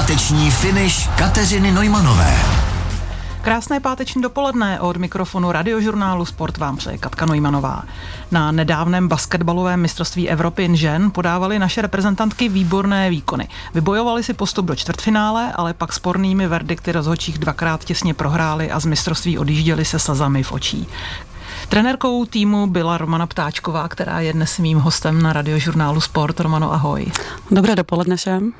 Páteční finish Kateřiny Nojmanové. Krásné páteční dopoledne od mikrofonu radiožurnálu Sport vám přeje Katka Nojmanová. Na nedávném basketbalovém mistrovství Evropy žen podávali naše reprezentantky výborné výkony. Vybojovali si postup do čtvrtfinále, ale pak spornými verdikty rozhodčích dvakrát těsně prohráli a z mistrovství odjížděli se slzami v očí. Trenérkou týmu byla Romana Ptáčková, která je dnes mým hostem na radiožurnálu Sport. Romano, ahoj. Dobré dopoledne všem.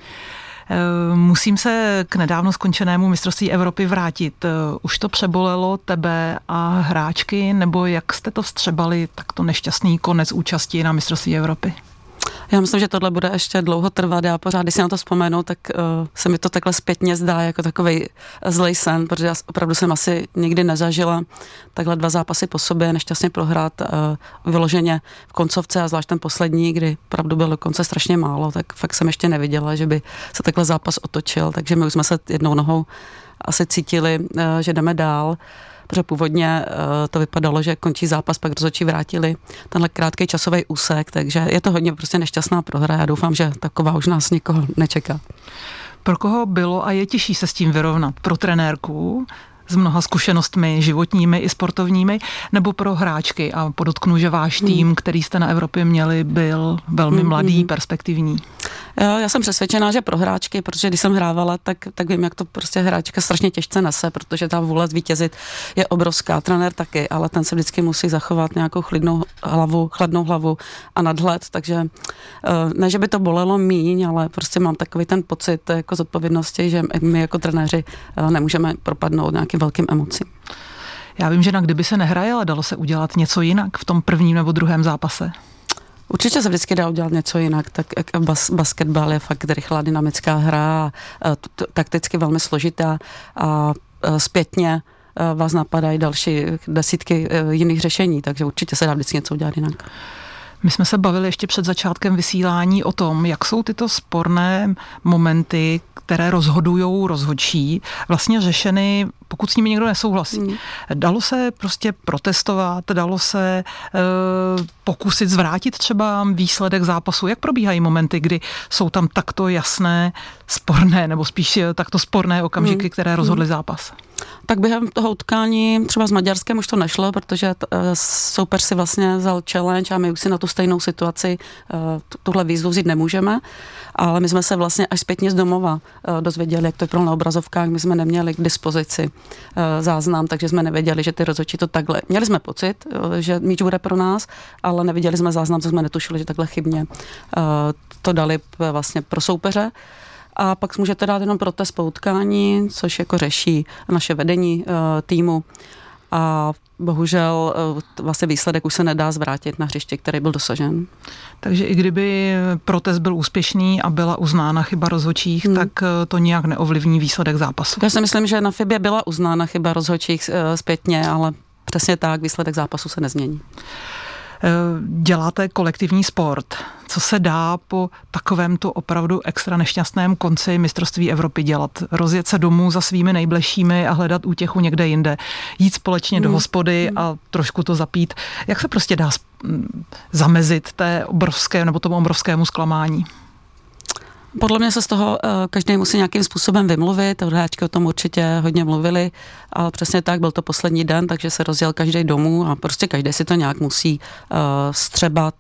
Eh, musím se k nedávno skončenému mistrovství Evropy vrátit. Eh, už to přebolelo tebe a hráčky, nebo jak jste to vstřebali, takto nešťastný konec účasti na mistrovství Evropy? Já myslím, že tohle bude ještě dlouho trvat. Já pořád, když si na to vzpomenu, tak uh, se mi to takhle zpětně zdá jako takový zlej sen, protože já opravdu jsem asi nikdy nezažila takhle dva zápasy po sobě, nešťastně prohrát uh, vyloženě v koncovce a zvlášť ten poslední, kdy opravdu byl dokonce strašně málo, tak fakt jsem ještě neviděla, že by se takhle zápas otočil, takže my už jsme se jednou nohou asi cítili, uh, že jdeme dál protože původně eh, to vypadalo, že končí zápas, pak rozhodčí vrátili tenhle krátký časový úsek, takže je to hodně prostě nešťastná prohra. Já doufám, že taková už nás nikoho nečeká. Pro koho bylo a je těžší se s tím vyrovnat? Pro trenérku, s mnoha zkušenostmi životními i sportovními, nebo pro hráčky. A podotknu, že váš tým, hmm. který jste na Evropě měli, byl velmi hmm, mladý, hmm. perspektivní. Já jsem přesvědčená, že pro hráčky, protože když jsem hrávala, tak, tak vím, jak to prostě hráčka strašně těžce nese, protože ta vůle zvítězit je obrovská. Trenér taky, ale ten se vždycky musí zachovat nějakou chlidnou hlavu, chladnou hlavu a nadhled, takže eh, ne, že by to bolelo míň, ale prostě mám takový ten pocit jako zodpovědnosti, že my jako trenéři eh, nemůžeme propadnout nějakým velkým emocím. Já vím, že na kdyby se nehraje, ale dalo se udělat něco jinak v tom prvním nebo druhém zápase. Určitě se vždycky dá udělat něco jinak, tak bas, basketbal je fakt rychlá dynamická hra, a, t, takticky velmi složitá a, a zpětně vás napadají další desítky e, jiných řešení, takže určitě se dá vždycky něco udělat jinak. My jsme se bavili ještě před začátkem vysílání o tom, jak jsou tyto sporné momenty, které rozhodují rozhodčí, vlastně řešeny, pokud s nimi někdo nesouhlasí. Mm. Dalo se prostě protestovat, dalo se e, pokusit zvrátit třeba výsledek zápasu. Jak probíhají momenty, kdy jsou tam takto jasné, sporné, nebo spíš takto sporné okamžiky, mm. které rozhodly mm. zápas? Tak během toho utkání třeba s Maďarskem už to nešlo, protože t, eh, soupeř si vlastně vzal challenge a my už si na tu stejnou situaci uh, tuhle výzvu vzít nemůžeme. Ale my jsme se vlastně až zpětně z domova uh, dozvěděli, jak to bylo na obrazovkách. My jsme neměli k dispozici uh, záznam, takže jsme nevěděli, že ty rozhodčí to takhle. Měli jsme pocit, že míč bude pro nás, ale neviděli jsme záznam, co jsme netušili, že takhle chybně to dali vlastně pro soupeře a pak můžete dát jenom protest po utkání, což jako řeší naše vedení týmu a bohužel uh, vlastně výsledek už se nedá zvrátit na hřiště, který byl dosažen. Takže i kdyby protest byl úspěšný a byla uznána chyba rozhodčích, hmm. tak uh, to nějak neovlivní výsledek zápasu. Já si myslím, že na FIBě byla uznána chyba rozhodčích zpětně, ale přesně tak, výsledek zápasu se nezmění. Eh, děláte kolektivní sport. Co se dá po takovémto opravdu extra nešťastném konci mistrovství Evropy dělat? Rozjet se domů za svými nejbližšími a hledat útěchu někde jinde. Jít společně hmm. do hospody hmm. a trošku to zapít. Jak se prostě dá zamezit té obrovské nebo tomu obrovskému zklamání? Podle mě se z toho uh, každý musí nějakým způsobem vymluvit, hráčky o tom určitě hodně mluvili, ale přesně tak, byl to poslední den, takže se rozjel každý domů a prostě každý si to nějak musí uh, střebat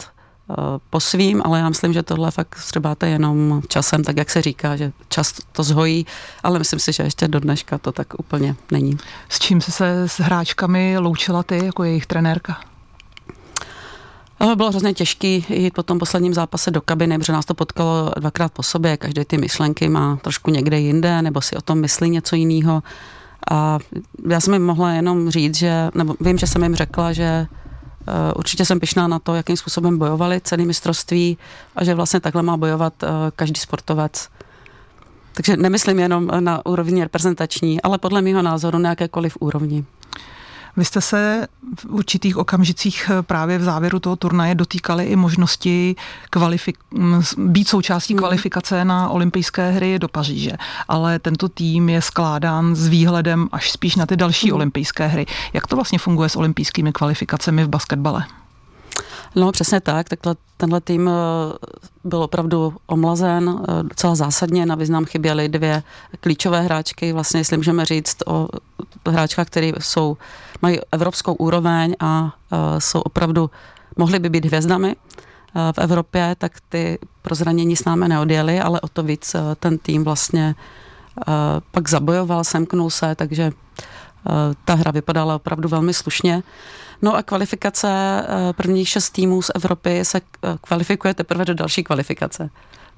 uh, po svým, ale já myslím, že tohle fakt střebáte jenom časem, tak jak se říká, že čas to zhojí, ale myslím si, že ještě do dneška to tak úplně není. S čím se se s hráčkami loučila ty jako jejich trenérka? Ale bylo hrozně těžké jít po tom posledním zápase do kabiny, protože nás to potkalo dvakrát po sobě, každý ty myšlenky má trošku někde jinde, nebo si o tom myslí něco jiného. A já jsem jim mohla jenom říct, že, nebo vím, že jsem jim řekla, že uh, určitě jsem pišná na to, jakým způsobem bojovali celý mistrovství a že vlastně takhle má bojovat uh, každý sportovec. Takže nemyslím jenom na úrovni reprezentační, ale podle mého názoru na jakékoliv úrovni. Vy jste se v určitých okamžicích eh, právě v závěru toho turnaje dotýkali i možnosti kvalifik- být součástí mm. kvalifikace na olympijské hry do Paříže. Ale tento tým je skládán s výhledem až spíš na ty další mm. olympijské hry. Jak to vlastně funguje s olympijskými kvalifikacemi v basketbale? No přesně tak, takhle, tenhle tým eh, byl opravdu omlazen eh, docela zásadně, na význam chyběly dvě klíčové hráčky, vlastně jestli můžeme říct o hráčkách, které jsou, mají evropskou úroveň a jsou opravdu, mohly by být hvězdami v Evropě, tak ty pro zranění s námi neodjeli, ale o to víc ten tým vlastně pak zabojoval, semknul se, takže ta hra vypadala opravdu velmi slušně. No a kvalifikace eh, prvních šest týmů z Evropy se eh, kvalifikuje teprve do další kvalifikace.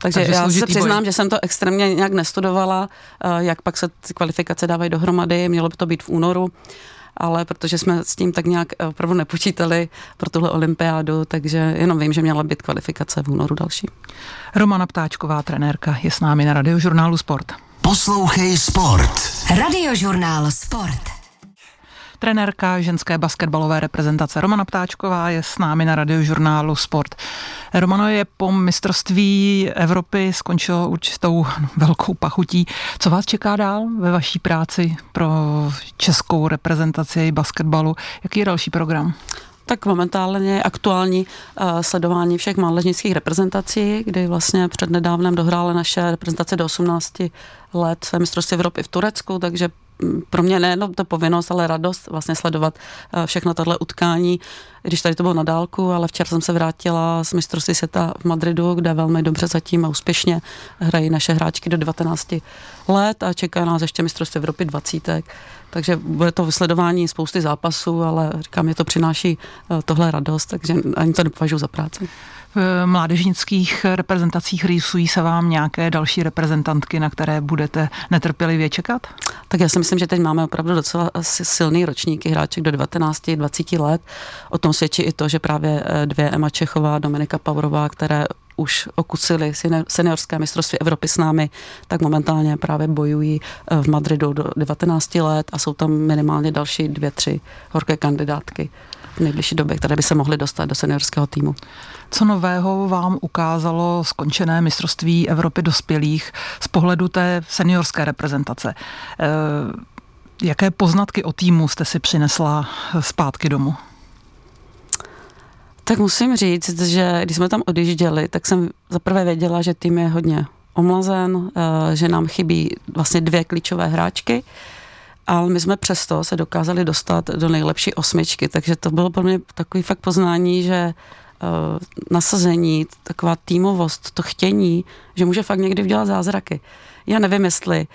Takže, Takže já se přiznám, boj. že jsem to extrémně nějak nestudovala, eh, jak pak se ty kvalifikace dávají dohromady, mělo by to být v únoru ale protože jsme s tím tak nějak opravdu nepočítali pro tuhle olympiádu, takže jenom vím, že měla být kvalifikace v únoru další. Romana Ptáčková, trenérka, je s námi na radiožurnálu Sport. Poslouchej Sport. Radiožurnál Sport. Trenérka ženské basketbalové reprezentace Romana Ptáčková je s námi na radiožurnálu Sport. Romano je po mistrovství Evropy skončilo určitou velkou pachutí. Co vás čeká dál ve vaší práci pro českou reprezentaci basketbalu? Jaký je další program? Tak momentálně aktuální uh, sledování všech mládežnických reprezentací, kdy vlastně před nedávnem dohrála naše reprezentace do 18 let mistrovství Evropy v Turecku, takže pro mě nejenom to povinnost, ale radost vlastně sledovat eh, všechno tohle utkání, když tady to bylo na dálku, ale včera jsem se vrátila z mistrovství světa v Madridu, kde velmi dobře zatím a úspěšně hrají naše hráčky do 19 let a čeká nás ještě mistrovství Evropy 20. Takže bude to vysledování spousty zápasů, ale říkám, je to přináší eh, tohle radost, takže ani to nepovažuji za práci v mládežnických reprezentacích rýsují se vám nějaké další reprezentantky, na které budete netrpělivě čekat? Tak já si myslím, že teď máme opravdu docela silný ročníky hráček do 19-20 let. O tom svědčí i to, že právě eh, dvě Emma Čechová, Dominika Paurová, které už okusili seniorské mistrovství Evropy s námi, tak momentálně právě bojují eh, v Madridu do 19 let a jsou tam minimálně další dvě, tři horké kandidátky v nejbližší době, které by se mohly dostat do seniorského týmu. Co nového vám ukázalo skončené mistrovství Evropy dospělých z pohledu té seniorské reprezentace? Eh, jaké poznatky o týmu jste si přinesla zpátky domů? Tak musím říct, že když jsme tam odjížděli, tak jsem zaprvé věděla, že tým je hodně omlazen, eh, že nám chybí vlastně dvě klíčové hráčky, ale my jsme přesto se dokázali dostat do nejlepší osmičky, takže to bylo pro mě takový fakt poznání, že uh, nasazení, taková týmovost, to chtění, že může fakt někdy udělat zázraky. Já nevím, jestli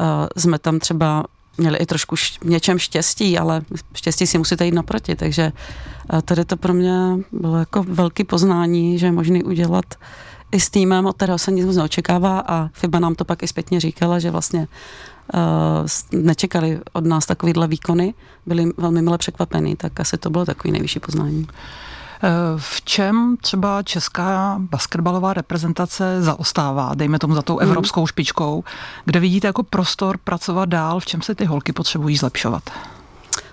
uh, jsme tam třeba měli i trošku š- něčem štěstí, ale štěstí si musíte jít naproti, takže uh, tady to pro mě bylo jako velký poznání, že je možný udělat i s týmem, od kterého se nic neočekává a FIBA nám to pak i zpětně říkala, že vlastně nečekali od nás takovýhle výkony, byli velmi milé překvapení, tak asi to bylo takový nejvyšší poznání. Eh, v čem třeba česká basketbalová reprezentace zaostává, dejme tomu za tou mhm. evropskou špičkou, kde vidíte jako prostor pracovat dál, v čem se ty holky potřebují zlepšovat?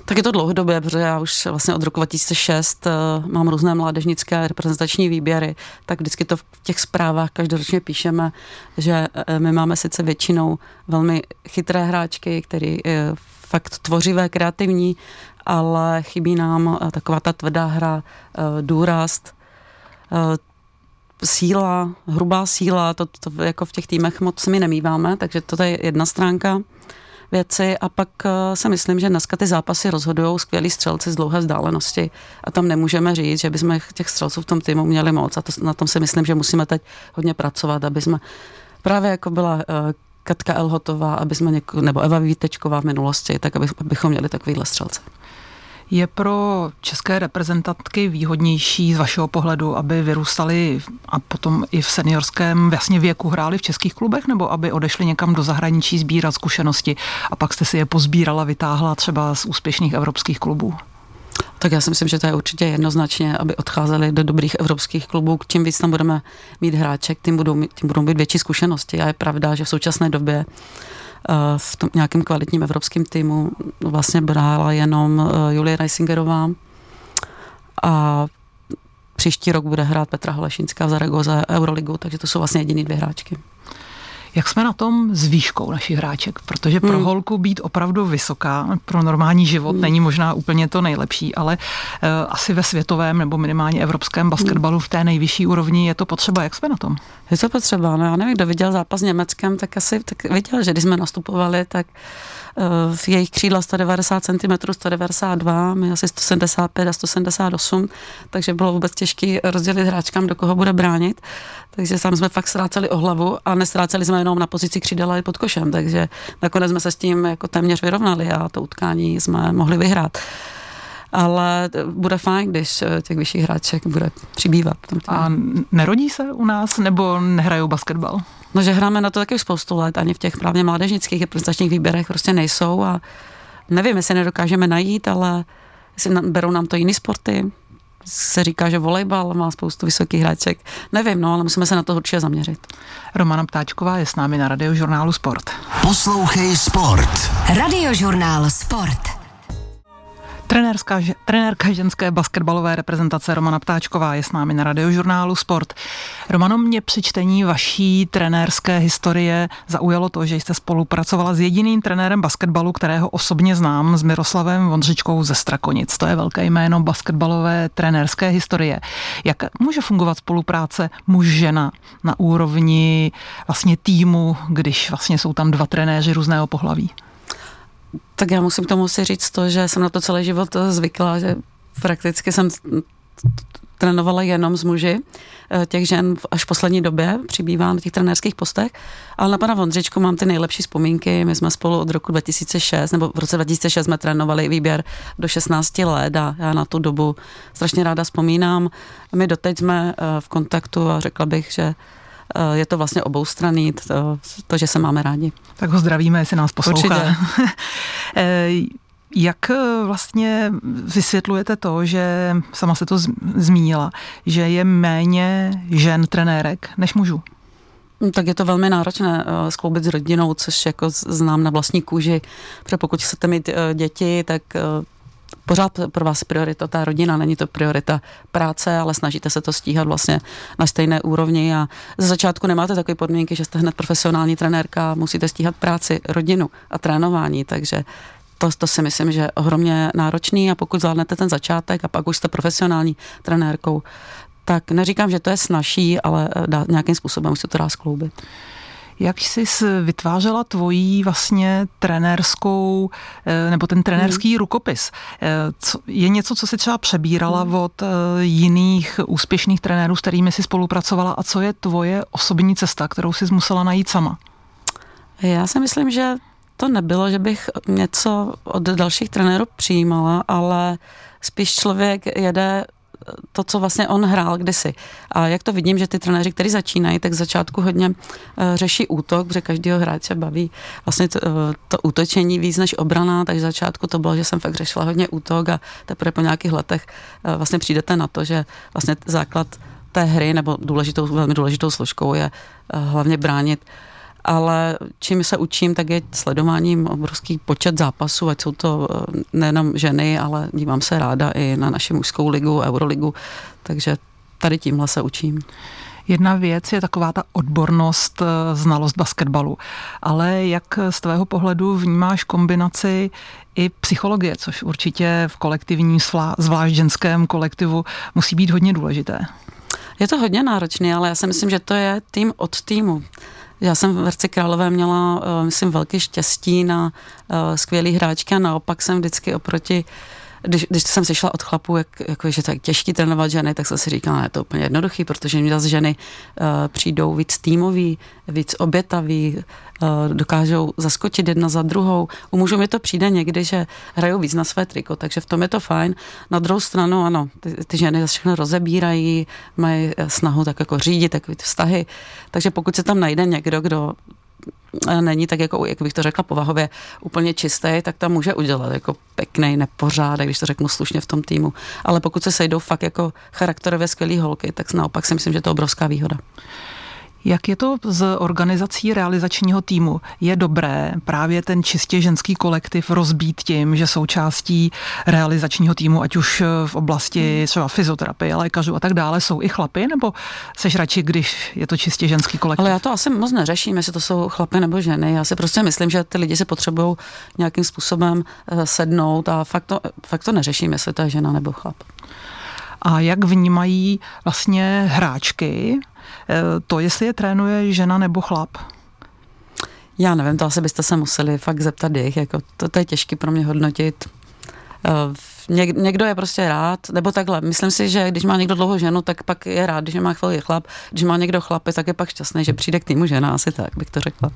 Tak je to dlouhodobě, protože já už vlastně od roku 2006 uh, eh, mám různé mládežnické reprezentační výběry, tak vždycky to v těch zprávách každoročně píšeme, že uh, my máme sice většinou velmi chytré hráčky, které uh, fakt tvořivé, kreativní, ale chybí nám taková ta tvrdá hra, důraz, síla, hrubá síla, to, to jako v těch týmech moc my nemýváme, takže to je jedna stránka věci a pak eh, si myslím, že dneska ty zápasy rozhodují skvělí střelci z dlouhé vzdálenosti a tam nemůžeme říct, že bychom těch střelců v tom týmu měli moc a to, na tom si myslím, že musíme teď hodně pracovat, aby jsme právě jako byla eh, Katka Elhotová, aby jsme něko, nebo Eva Vítečková v minulosti, tak aby, abychom měli takovýhle střelce. Je pro české reprezentantky výhodnější z vašeho pohledu, aby vyrůstali a potom i v seniorském vlastně věku hráli v českých klubech, nebo aby odešli někam do zahraničí sbírat zkušenosti a pak jste si je pozbírala, vytáhla třeba z úspěšných evropských klubů? Tak já si myslím, že to je určitě jednoznačně, aby odcházeli do dobrých evropských klubů. Čím víc tam budeme mít hráček, tím budou, mít, tím budou mít větší zkušenosti. A je pravda, že v současné době v tom nějakém kvalitním evropském týmu vlastně brála jenom eh, Julie Reisingerová a příští rok bude hrát Petra Holešínská v Zaragoze Euroligu, takže to jsou vlastně jediný dvě hráčky. Jak jsme na tom s výškou našich hráček? Protože pro hmm. holku být opravdu vysoká, pro normální život hmm. není možná úplně to nejlepší, ale uh, asi ve světovém nebo minimálně evropském basketbalu v té nejvyšší úrovni je to potřeba. Jak jsme na tom? Je to potřeba, no já nevím, kdo viděl zápas s Německem, tak asi tak viděl, že když jsme nastupovali, tak v jejich křídla 190 cm, 192, my asi 175 a 178, takže bylo vůbec těžké rozdělit hráčkám, do koho bude bránit. Takže tam jsme fakt ztráceli o hlavu a nestráceli jsme jenom na pozici křídela i pod košem, takže nakonec jsme se s tím jako téměř vyrovnali a to utkání jsme mohli vyhrát ale bude fajn, když těch vyšších hráček bude přibývat. A nerodí se u nás nebo nehrajou basketbal? No, že hráme na to taky spoustu let, ani v těch právě mládežnických reprezentačních výběrech prostě nejsou a nevím, jestli nedokážeme najít, ale jestli berou nám to jiný sporty, se říká, že volejbal má spoustu vysokých hráček. Nevím, no, ale musíme se na to určitě zaměřit. Romana Ptáčková je s námi na radiožurnálu Sport. Poslouchej Sport. Radiožurnál Sport. Trenérská, trenérka ženské basketbalové reprezentace Romana Ptáčková je s námi na radiožurnálu Sport. Romano, mě při čtení vaší trenérské historie zaujalo to, že jste spolupracovala s jediným trenérem basketbalu, kterého osobně znám, s Miroslavem Vondřičkou ze Strakonic. To je velké jméno basketbalové trenérské historie. Jak může fungovat spolupráce muž-žena na úrovni vlastně týmu, když vlastně jsou tam dva trenéři různého pohlaví? Tak já musím tomu si říct to, že jsem na to celý život zvykla, že prakticky jsem trénovala jenom s muži, eh, těch žen až v poslední době přibývá na těch trenérských postech, ale na pana Vondřičku mám ty nejlepší vzpomínky, my jsme spolu od roku 2006, nebo v roce 2006 jsme trénovali výběr do 16 let a já na tu dobu strašně ráda vzpomínám. My doteď jsme eh, v kontaktu a řekla bych, že Eh, je to vlastně oboustranný, to, to, že se máme rádi. Tak ho zdravíme, jestli nás poslouchá. Eh, jak eh, vlastně vysvětlujete to, že sama se to zmínila, že je méně žen trenérek než mužů? Hm, tak je to velmi náročné skloubit s rodinou, což jako znám na vlastní kůži, protože pokud chcete mít děti, tak pořád pro vás priorita ta rodina, není to priorita práce, ale snažíte se to stíhat vlastně na stejné úrovni a ze začátku nemáte takové podmínky, že jste hned profesionální trenérka, musíte stíhat práci, rodinu a trénování, takže to, to si myslím, že je ohromně náročný a pokud zvládnete ten začátek a pak už jste profesionální trenérkou, tak neříkám, že to je snažší, ale dá, nějakým způsobem se to dá skloubit. Jak jsi vytvářela tvojí vlastně trenérskou, eh, nebo ten trenérský hmm. rukopis? Eh, je něco, co si třeba přebírala hmm. od eh, jiných úspěšných trenérů, s kterými jsi spolupracovala a co je tvoje osobní cesta, kterou jsi musela najít sama? Já si myslím, že to nebylo, že bych něco od dalších trenérů přijímala, ale spíš člověk jede to, co vlastně on hrál kdysi. A jak to vidím, že ty trenéři, kteří začínají, tak z začátku hodně uh, řeší útok, protože každého hráče baví vlastně to, uh, to útočení víc než obrana, takže z začátku to bylo, že jsem fakt řešila hodně útok a teprve po nějakých letech uh, vlastně přijdete na to, že vlastně základ té hry nebo důležitou, velmi důležitou složkou je hlavně bránit uh, ale čím se učím, tak je sledováním obrovský počet zápasů, ať jsou to eh, nejenom ženy, ale dívám se ráda i na naši mužskou ligu, Euroligu, takže tady tímhle se učím. Jedna věc je taková ta odbornost, eh, znalost basketbalu, ale jak z tvého pohledu vnímáš kombinaci i psychologie, což určitě v kolektivním, zvlášť ženském kolektivu, musí být hodně důležité. Je to hodně náročné, ale já si myslím, že to je tým od týmu. Já jsem v Hradci Králové měla, uh, myslím, velké štěstí na uh, skvělý hráčky a naopak jsem vždycky oproti když, když jsem sešla od chlapů, jak, jako, že je těžký trénovat ženy, tak jsem si říkala, je to úplně jednoduchý, protože mi zase ženy uh, přijdou víc týmový, víc obětavý, uh, dokážou zaskočit jedna za druhou. U mužů mi to přijde někdy, že hrajou víc na své triko, takže v tom je to fajn. Na druhou stranu, ano, ty, ty ženy zase všechno rozebírají, mají snahu tak jako řídit takové vztahy, takže pokud se tam najde někdo, kdo není tak jako, jak bych to řekla povahově, úplně čistý, tak tam může udělat jako pěkný nepořádek, když to řeknu slušně v tom týmu. Ale pokud se sejdou fakt jako charakterově skvělý holky, tak naopak si myslím, že to je obrovská výhoda. Jak je to s organizací realizačního týmu? Je dobré právě ten čistě ženský kolektiv rozbít tím, že součástí realizačního týmu, ať už v oblasti třeba fyzioterapie, lékařů a tak dále, jsou i chlapy, nebo seš radši, když je to čistě ženský kolektiv? Ale já to asi moc neřeším, jestli to jsou chlapy nebo ženy. Já si prostě myslím, že ty lidi se potřebují nějakým způsobem eh, sednout a fakt to, fakt to neřeším, jestli to je žena nebo chlap. A jak vnímají vlastně hráčky to, jestli je trénuje žena nebo chlap? Já nevím, to asi byste se museli fakt zeptat jich, jako to, to je těžké pro mě hodnotit. Něk, někdo je prostě rád, nebo takhle, myslím si, že když má někdo dlouho ženu, tak pak je rád, když má chvíli chlap, když má někdo chlapy, tak je pak šťastný, že přijde k týmu žena, asi tak bych to řekla.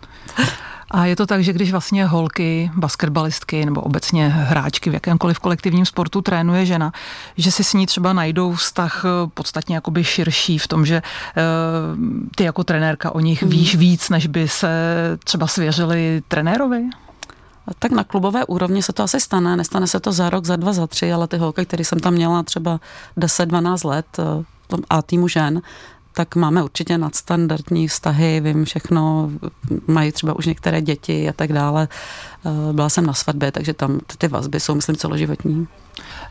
A je to tak, že když vlastně holky, basketbalistky nebo obecně hráčky v jakémkoliv kolektivním sportu trénuje žena, že si s ní třeba najdou vztah eh, podstatně jakoby širší v tom, že eh, ty jako trenérka o nich hmm. víš víc, než by se třeba svěřili trenérovi? Tak na klubové úrovni se to asi stane, nestane se to za rok, za dva, za tři, ale ty holky, které jsem tam měla třeba 10-12 let eh, a týmu žen, tak máme určitě nadstandardní vztahy, vím všechno, mají třeba už některé děti a tak dále. Eh, byla jsem na svatbě, takže tam ty vazby jsou, myslím, celoživotní.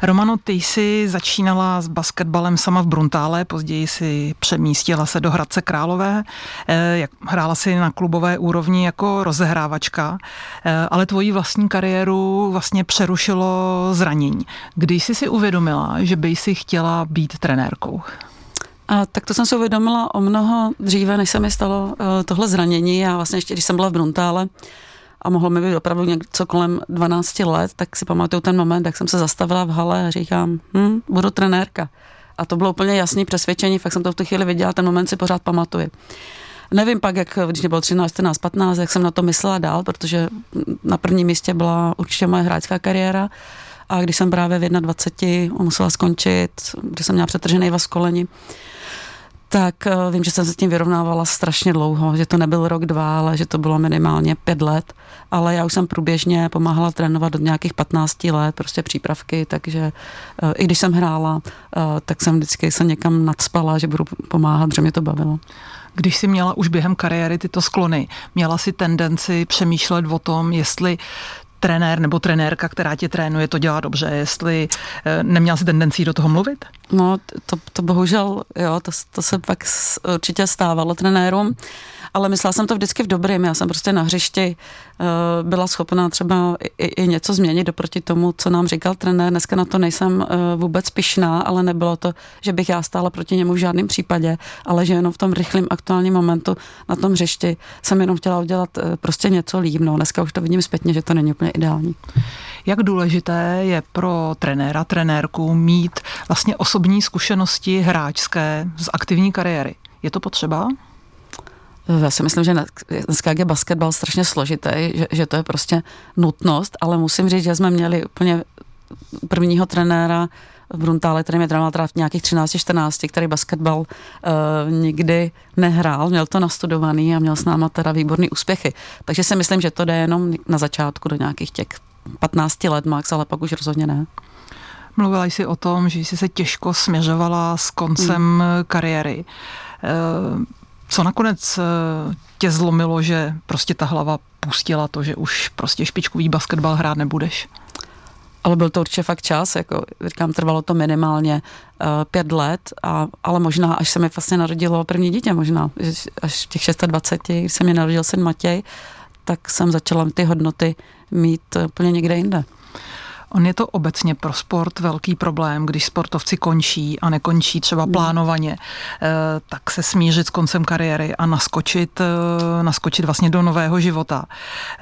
Romano, ty jsi začínala s basketbalem sama v Bruntále, později si přemístila se do Hradce Králové, eh, hrála si na klubové úrovni jako rozehrávačka, eh, ale tvoji vlastní kariéru vlastně přerušilo zranění. Když jsi si uvědomila, že by si chtěla být trenérkou? A tak to jsem si uvědomila o mnoho dříve, než se mi stalo uh, tohle zranění. Já vlastně ještě, když jsem byla v Bruntále a mohlo mi být opravdu něco kolem 12 let, tak si pamatuju ten moment, jak jsem se zastavila v hale a říkám, hm, budu trenérka. A to bylo úplně jasný přesvědčení, fakt jsem to v tu chvíli viděla, ten moment si pořád pamatuju. Nevím pak, jak, když mě bylo 13, 14, 15, jak jsem na to myslela dál, protože na prvním místě byla určitě moje hráčská kariéra. A když jsem právě v 21 musela skončit, když jsem měla přetržený vás koleni, tak eh, vím, že jsem se s tím vyrovnávala strašně dlouho, že to nebyl rok, dva, ale že to bylo minimálně pět let. Ale já už jsem průběžně pomáhala trénovat od nějakých 15 let, prostě přípravky, takže eh, i když jsem hrála, eh, tak jsem vždycky se někam nadspala, že budu pomáhat, že mě to bavilo. Když jsi měla už během kariéry tyto sklony, měla si tendenci přemýšlet o tom, jestli trenér nebo trenérka, která tě trénuje, to dělá dobře, jestli neměla si tendenci do toho mluvit? No, to, to bohužel, jo, to, to se pak určitě stávalo trenérům, ale myslela jsem to vždycky v dobrém. Já jsem prostě na hřišti uh, byla schopná třeba i, i něco změnit doproti tomu, co nám říkal trenér. Dneska na to nejsem uh, vůbec pišná, ale nebylo to, že bych já stála proti němu v žádném případě, ale že jenom v tom rychlém aktuálním momentu na tom hřišti jsem jenom chtěla udělat uh, prostě něco líp. No, dneska už to vidím zpětně, že to není úplně ideální. Jak důležité je pro trenéra, trenérku mít vlastně osobní zkušenosti hráčské z aktivní kariéry? Je to potřeba? Já si myslím, že dneska je basketbal strašně složitý, že, že to je prostě nutnost, ale musím říct, že jsme měli úplně prvního trenéra v Bruntále, který mě trénoval teda v nějakých 13-14, který basketbal uh, nikdy nehrál, měl to nastudovaný a měl s náma teda výborný úspěchy. Takže si myslím, že to jde jenom na začátku do nějakých těch 15 let max, ale pak už rozhodně ne. Mluvila jsi o tom, že jsi se těžko směřovala s koncem hmm. kariéry. Eh, co nakonec eh, tě zlomilo, že prostě ta hlava pustila to, že už prostě špičkový basketbal hrát nebudeš? Ale byl to určitě fakt čas, jako říkám, trvalo to minimálně uh, pět let, a, ale možná až se mi vlastně narodilo první dítě, možná až v těch 26, když se mi narodil syn Matěj, tak jsem začala ty hodnoty mít úplně někde jinde. On je to obecně pro sport velký problém, když sportovci končí a nekončí třeba hmm. plánovaně, eh, tak se smířit s koncem kariéry a naskočit, eh, naskočit vlastně do nového života.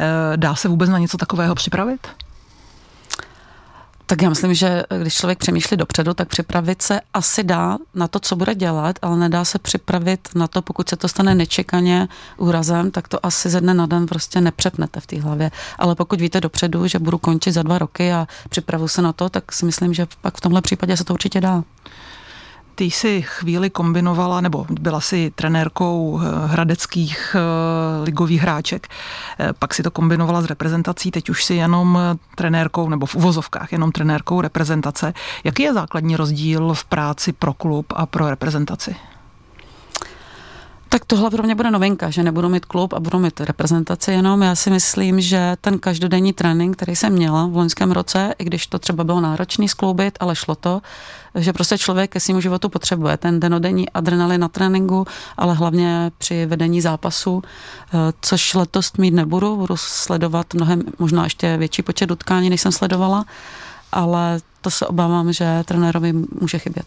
Eh, dá se vůbec na něco takového připravit? Tak já myslím, že když člověk přemýšlí dopředu, tak připravit se asi dá na to, co bude dělat, ale nedá se připravit na to, pokud se to stane nečekaně úrazem, tak to asi ze dne na den prostě nepřepnete v té hlavě. Ale pokud víte dopředu, že budu končit za dva roky a připravu se na to, tak si myslím, že pak v tomhle případě se to určitě dá. Ty jsi chvíli kombinovala, nebo byla si trenérkou eh, hradeckých eh, ligových hráček, eh, pak si to kombinovala s reprezentací, teď už si jenom trenérkou, nebo v uvozovkách jenom trenérkou reprezentace. Jaký je základní rozdíl v práci pro klub a pro reprezentaci? Tak tohle pro mě bude novinka, že nebudu mít klub a budu mít reprezentaci jenom. Já si myslím, že ten každodenní trénink, který jsem měla v loňském roce, i když to třeba bylo náročný skloubit, ale šlo to, že prostě člověk ke svému životu potřebuje ten denodenní adrenalin na tréninku, ale hlavně při vedení zápasu, eh, což letos mít nebudu, budu sledovat mnohem, možná ještě větší počet utkání, než jsem sledovala, ale to se obávám, že trenérovi může chybět.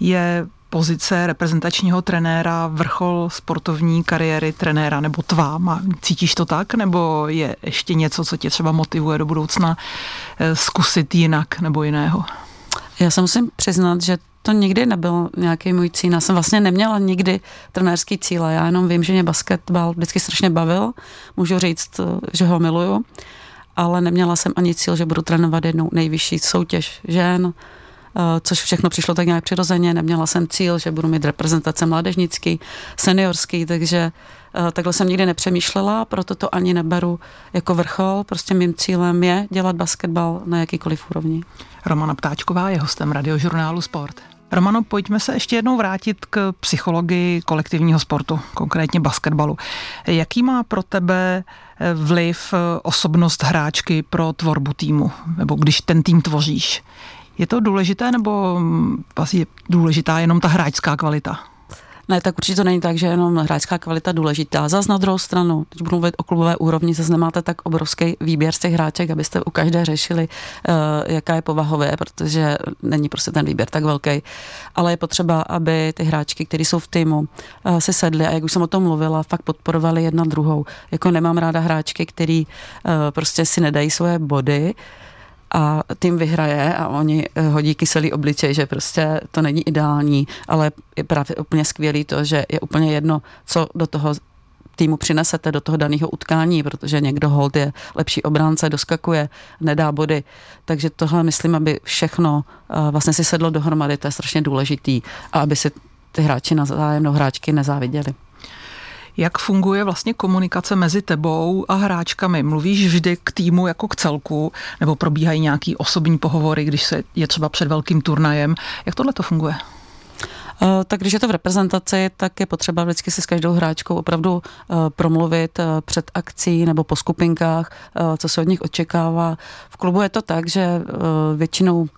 Je pozice reprezentačního trenéra vrchol sportovní kariéry trenéra nebo tvá? Cítíš to tak? Nebo je ještě něco, co tě třeba motivuje do budoucna eh, zkusit jinak nebo jiného? Já se musím přiznat, že to nikdy nebyl nějaký můj cíl. Já jsem vlastně neměla nikdy trenérský cíl. Já jenom vím, že mě basketbal vždycky strašně bavil. Můžu říct, že ho miluju. Ale neměla jsem ani cíl, že budu trénovat jednou nejvyšší soutěž žen, eh, což všechno přišlo tak nějak přirozeně. Neměla jsem cíl, že budu mít reprezentace mládežnický, seniorský, takže eh, takhle jsem nikdy nepřemýšlela, proto to ani neberu jako vrchol. Prostě mým cílem je dělat basketbal na jakýkoliv úrovni. Romana Ptáčková je hostem radiožurnálu Sport. Romano, pojďme se ještě jednou vrátit k psychologii kolektivního sportu, konkrétně basketbalu. Jaký má pro tebe eh, vliv eh, osobnost hráčky pro tvorbu týmu, nebo když ten tým tvoříš? Je to důležité, nebo mm, vlastně je důležitá jenom ta hráčská kvalita? Ne, tak určitě to není tak, že jenom hráčská kvalita důležitá. Zas na druhou stranu, teď budu mluvit o klubové úrovni, zase nemáte tak obrovský výběr z těch hráček, abyste u každé řešili, uh, jaká je povahové, protože není prostě ten výběr tak velký. Ale je potřeba, aby ty hráčky, které jsou v týmu, uh, si sedly a jak už jsem o tom mluvila, fakt podporovali jedna druhou. Jako nemám ráda hráčky, který uh, prostě si nedají svoje body, a tým vyhraje a oni eh, hodí kyselý obličej, že prostě to není ideální, ale je právě úplně skvělý to, že je úplně jedno, co do toho týmu přinesete do toho daného utkání, protože někdo hold je lepší obránce, doskakuje, nedá body. Takže tohle myslím, aby všechno eh, vlastně si sedlo dohromady, to je strašně důležitý a aby si ty hráči navzájem, hráčky nezáviděli. Jak funguje vlastně komunikace mezi tebou a hráčkami? Mluvíš vždy k týmu jako k celku, nebo probíhají nějaký osobní pohovory, když se je třeba před velkým turnajem? Jak tohle to funguje? Uh, tak když je to v reprezentaci, tak je potřeba vždycky si s každou hráčkou opravdu uh, promluvit uh, před akcí nebo po skupinkách, co se od nich očekává. V klubu je to tak, že většinou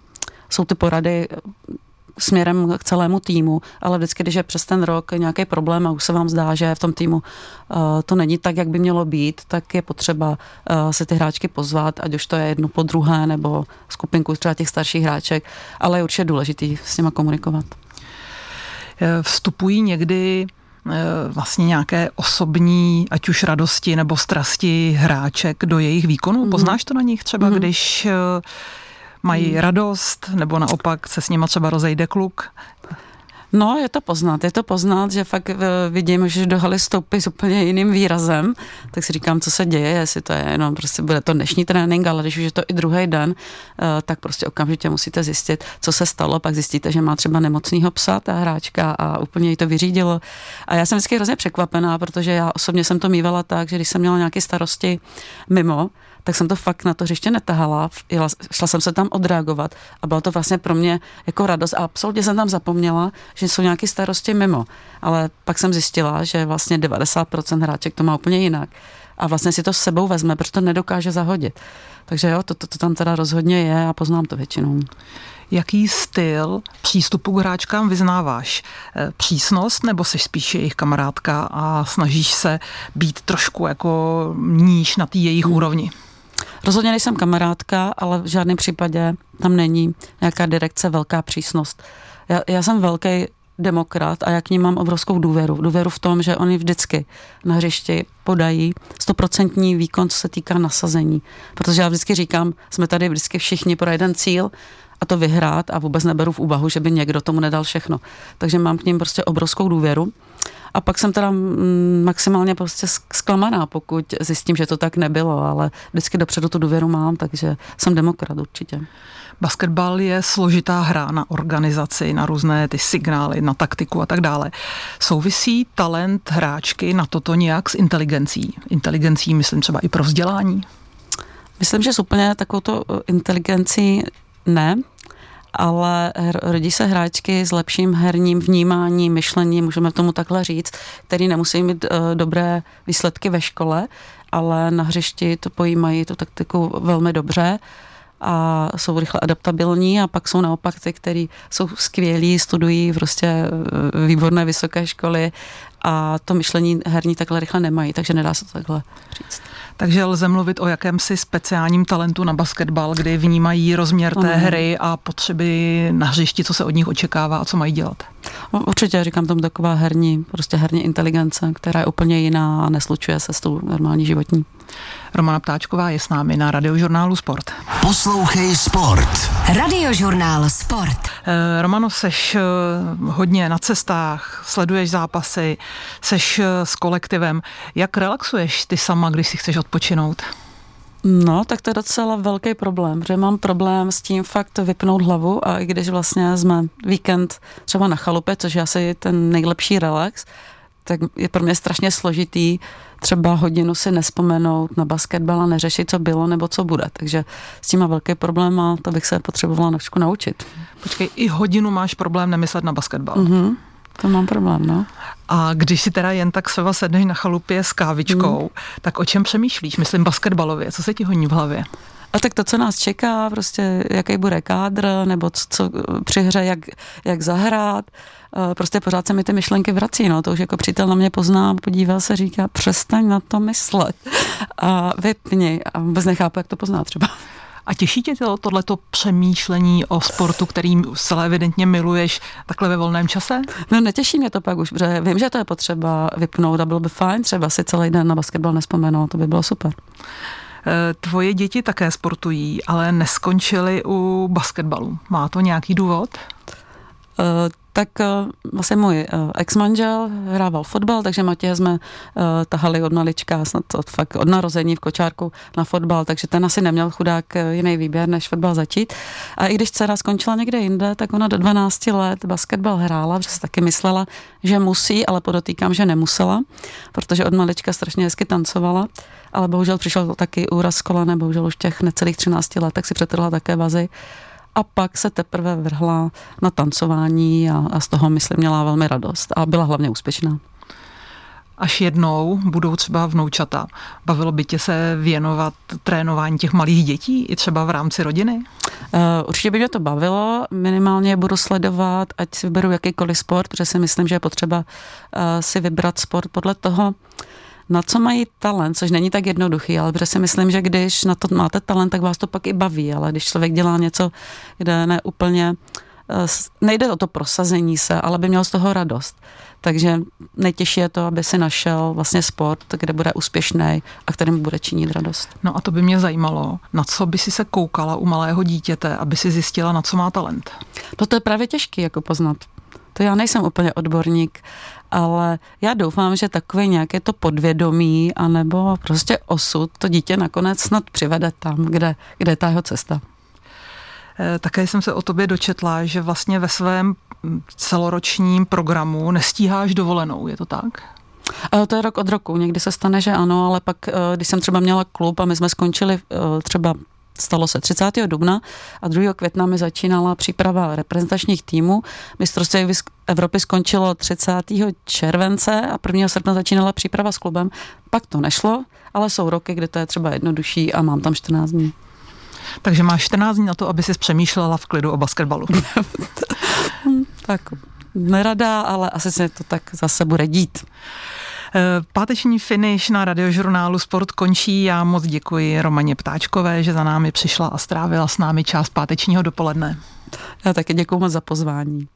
jsou ty porady směrem k celému týmu, ale vždycky, když je přes ten rok nějaký problém a už se vám zdá, že v tom týmu uh, to není tak, jak by mělo být, tak je potřeba uh, se ty hráčky pozvat, ať už to je jedno po druhé nebo skupinku třeba těch starších hráček, ale je určitě důležitý s nima komunikovat. Eh, vstupují někdy vlastně nějaké osobní, ať už radosti nebo strasti hráček do jejich výkonu? Mm-hmm. Poznáš to na nich třeba, mm-hmm. když mají hmm. radost, nebo naopak se s nima třeba rozejde kluk? No, je to poznat, je to poznat, že fakt eh, vidím, že do haly stoupí s úplně jiným výrazem, tak si říkám, co se děje, jestli to je jenom prostě bude to dnešní trénink, ale když už je to i druhý den, eh, tak prostě okamžitě musíte zjistit, co se stalo, pak zjistíte, že má třeba nemocného psa ta hráčka a úplně jí to vyřídilo. A já jsem vždycky hrozně překvapená, protože já osobně jsem to mývala tak, že když jsem měla nějaké starosti mimo, tak jsem to fakt na to hřiště netahala, jela, šla jsem se tam odreagovat a bylo to vlastně pro mě jako radost a absolutně jsem tam zapomněla, že jsou nějaké starosti mimo. Ale pak jsem zjistila, že vlastně 90% hráček to má úplně jinak a vlastně si to s sebou vezme, protože to nedokáže zahodit. Takže jo, to, to, to tam teda rozhodně je a poznám to většinou. Jaký styl přístupu k hráčkám vyznáváš? Eh, přísnost nebo jsi spíš jejich kamarádka a snažíš se být trošku jako níž na té jejich hmm. úrovni? Rozhodně nejsem kamarádka, ale v žádném případě tam není nějaká direkce, velká přísnost. Já, já jsem velký demokrat a já k ním mám obrovskou důvěru. Důvěru v tom, že oni vždycky na hřišti podají stoprocentní výkon, co se týká nasazení. Protože já vždycky říkám, jsme tady vždycky všichni pro jeden cíl a to vyhrát a vůbec neberu v úvahu, že by někdo tomu nedal všechno. Takže mám k ním prostě obrovskou důvěru. A pak jsem teda mm, maximálně prostě zklamaná, pokud zjistím, že to tak nebylo, ale vždycky dopředu tu důvěru mám, takže jsem demokrat určitě. Basketbal je složitá hra na organizaci, na různé ty signály, na taktiku a tak dále. Souvisí talent hráčky na toto nějak s inteligencí? Inteligencí myslím třeba i pro vzdělání? Myslím, že s úplně takovou inteligencí ne, ale rodí se hráčky s lepším herním vnímáním, myšlením, můžeme tomu takhle říct, který nemusí mít uh, dobré výsledky ve škole, ale na hřišti to pojímají tu taktiku velmi dobře a jsou rychle adaptabilní a pak jsou naopak ty, kteří jsou skvělí, studují prostě eh, výborné vysoké školy a to myšlení herní takhle rychle nemají, takže nedá se to takhle říct. Takže lze mluvit o jakémsi speciálním talentu na basketbal, kdy vnímají rozměr té hry a potřeby na hřišti, co se od nich očekává a co mají dělat. Určitě říkám tomu taková herní, prostě herní inteligence, která je úplně jiná a neslučuje se s tou normální životní. Romana Ptáčková je s námi na radiožurnálu Sport. Poslouchej Sport. Radiožurnál Sport. Eh, Romano, seš eh, hodně na cestách, sleduješ zápasy, seš eh, s kolektivem. Jak relaxuješ ty sama, když si chceš odpočinout? No, tak to je docela velký problém, protože mám problém s tím fakt vypnout hlavu a i když vlastně jsme víkend třeba na chalupě, což je asi ten nejlepší relax, tak je pro mě strašně složitý třeba hodinu si nespomenout na basketbal a neřešit, co bylo nebo co bude. Takže s tím má velký problém a to bych se potřebovala trošku naučit. Počkej, i hodinu máš problém nemyslet na basketbal. Mm-hmm. To mám problém, no. A když si teda jen tak sova sedneš na chalupě s kávičkou, mm. tak o čem přemýšlíš? Myslím basketbalově, co se ti honí v hlavě? A tak to, co nás čeká, prostě jaký bude kádr, nebo co, co při hře, jak, jak zahrát, prostě pořád se mi ty myšlenky vrací, no, to už jako přítel na mě pozná, podívá se, říká, přestaň na to myslet a vypni a vůbec nechápu, jak to pozná třeba. A těší tě to, tohleto přemýšlení o sportu, kterým zcela evidentně miluješ takhle ve volném čase? No netěší mě to pak už, protože vím, že to je potřeba vypnout a bylo by fajn třeba si celý den na basketbal nespomenout, to by bylo super. Eh, tvoje děti také sportují, ale neskončily u basketbalu. Má to nějaký důvod? Uh, tak uh, vlastně můj uh, ex-manžel hrával fotbal, takže Matěje jsme uh, tahali od malička, snad od, fakt od narození v kočárku na fotbal, takže ten asi neměl chudák jiný výběr, než fotbal začít. A i když dcera skončila někde jinde, tak ona do 12 let basketbal hrála, protože si taky myslela, že musí, ale podotýkám, že nemusela, protože od malička strašně hezky tancovala, ale bohužel přišel taky úraz kolene, bohužel už těch necelých 13 let, tak si přetrhla také vazy a pak se teprve vrhla na tancování a, a z toho, myslím, měla velmi radost a byla hlavně úspěšná. Až jednou budou třeba vnoučata. Bavilo by tě se věnovat trénování těch malých dětí i třeba v rámci rodiny? Uh, určitě by mě to bavilo, minimálně budu sledovat, ať si vyberu jakýkoliv sport, protože si myslím, že je potřeba uh, si vybrat sport podle toho, na co mají talent, což není tak jednoduchý, ale protože si myslím, že když na to máte talent, tak vás to pak i baví, ale když člověk dělá něco, kde ne úplně eh, nejde o to prosazení se, ale by měl z toho radost. Takže nejtěžší je to, aby si našel vlastně sport, kde bude úspěšný a kterým bude činit radost. No a to by mě zajímalo, na co by si se koukala u malého dítěte, aby si zjistila, na co má talent. No to je právě těžké jako poznat. To já nejsem úplně odborník ale já doufám, že takové nějaké to podvědomí anebo prostě osud to dítě nakonec snad přivede tam, kde, kde je ta jeho cesta. Eh, také jsem se o tobě dočetla, že vlastně ve svém celoročním programu nestíháš dovolenou, je to tak? Eh, to je rok od roku. Někdy se stane, že ano, ale pak, eh, když jsem třeba měla klub a my jsme skončili třeba Stalo se 30. dubna a 2. května mi začínala příprava reprezentačních týmů. Mistrovství Evropy skončilo 30. července a 1. srpna začínala příprava s klubem. Pak to nešlo, ale jsou roky, kdy to je třeba jednodušší a mám tam 14 dní. Takže máš 14 dní na to, aby si přemýšlela v klidu o basketbalu. tak nerada, ale asi se to tak zase bude dít. Eh, páteční finish na radiožurnálu Sport končí. Já moc děkuji Romaně Ptáčkové, že za námi přišla a strávila s námi část pátečního dopoledne. Já taky děkuji moc za pozvání.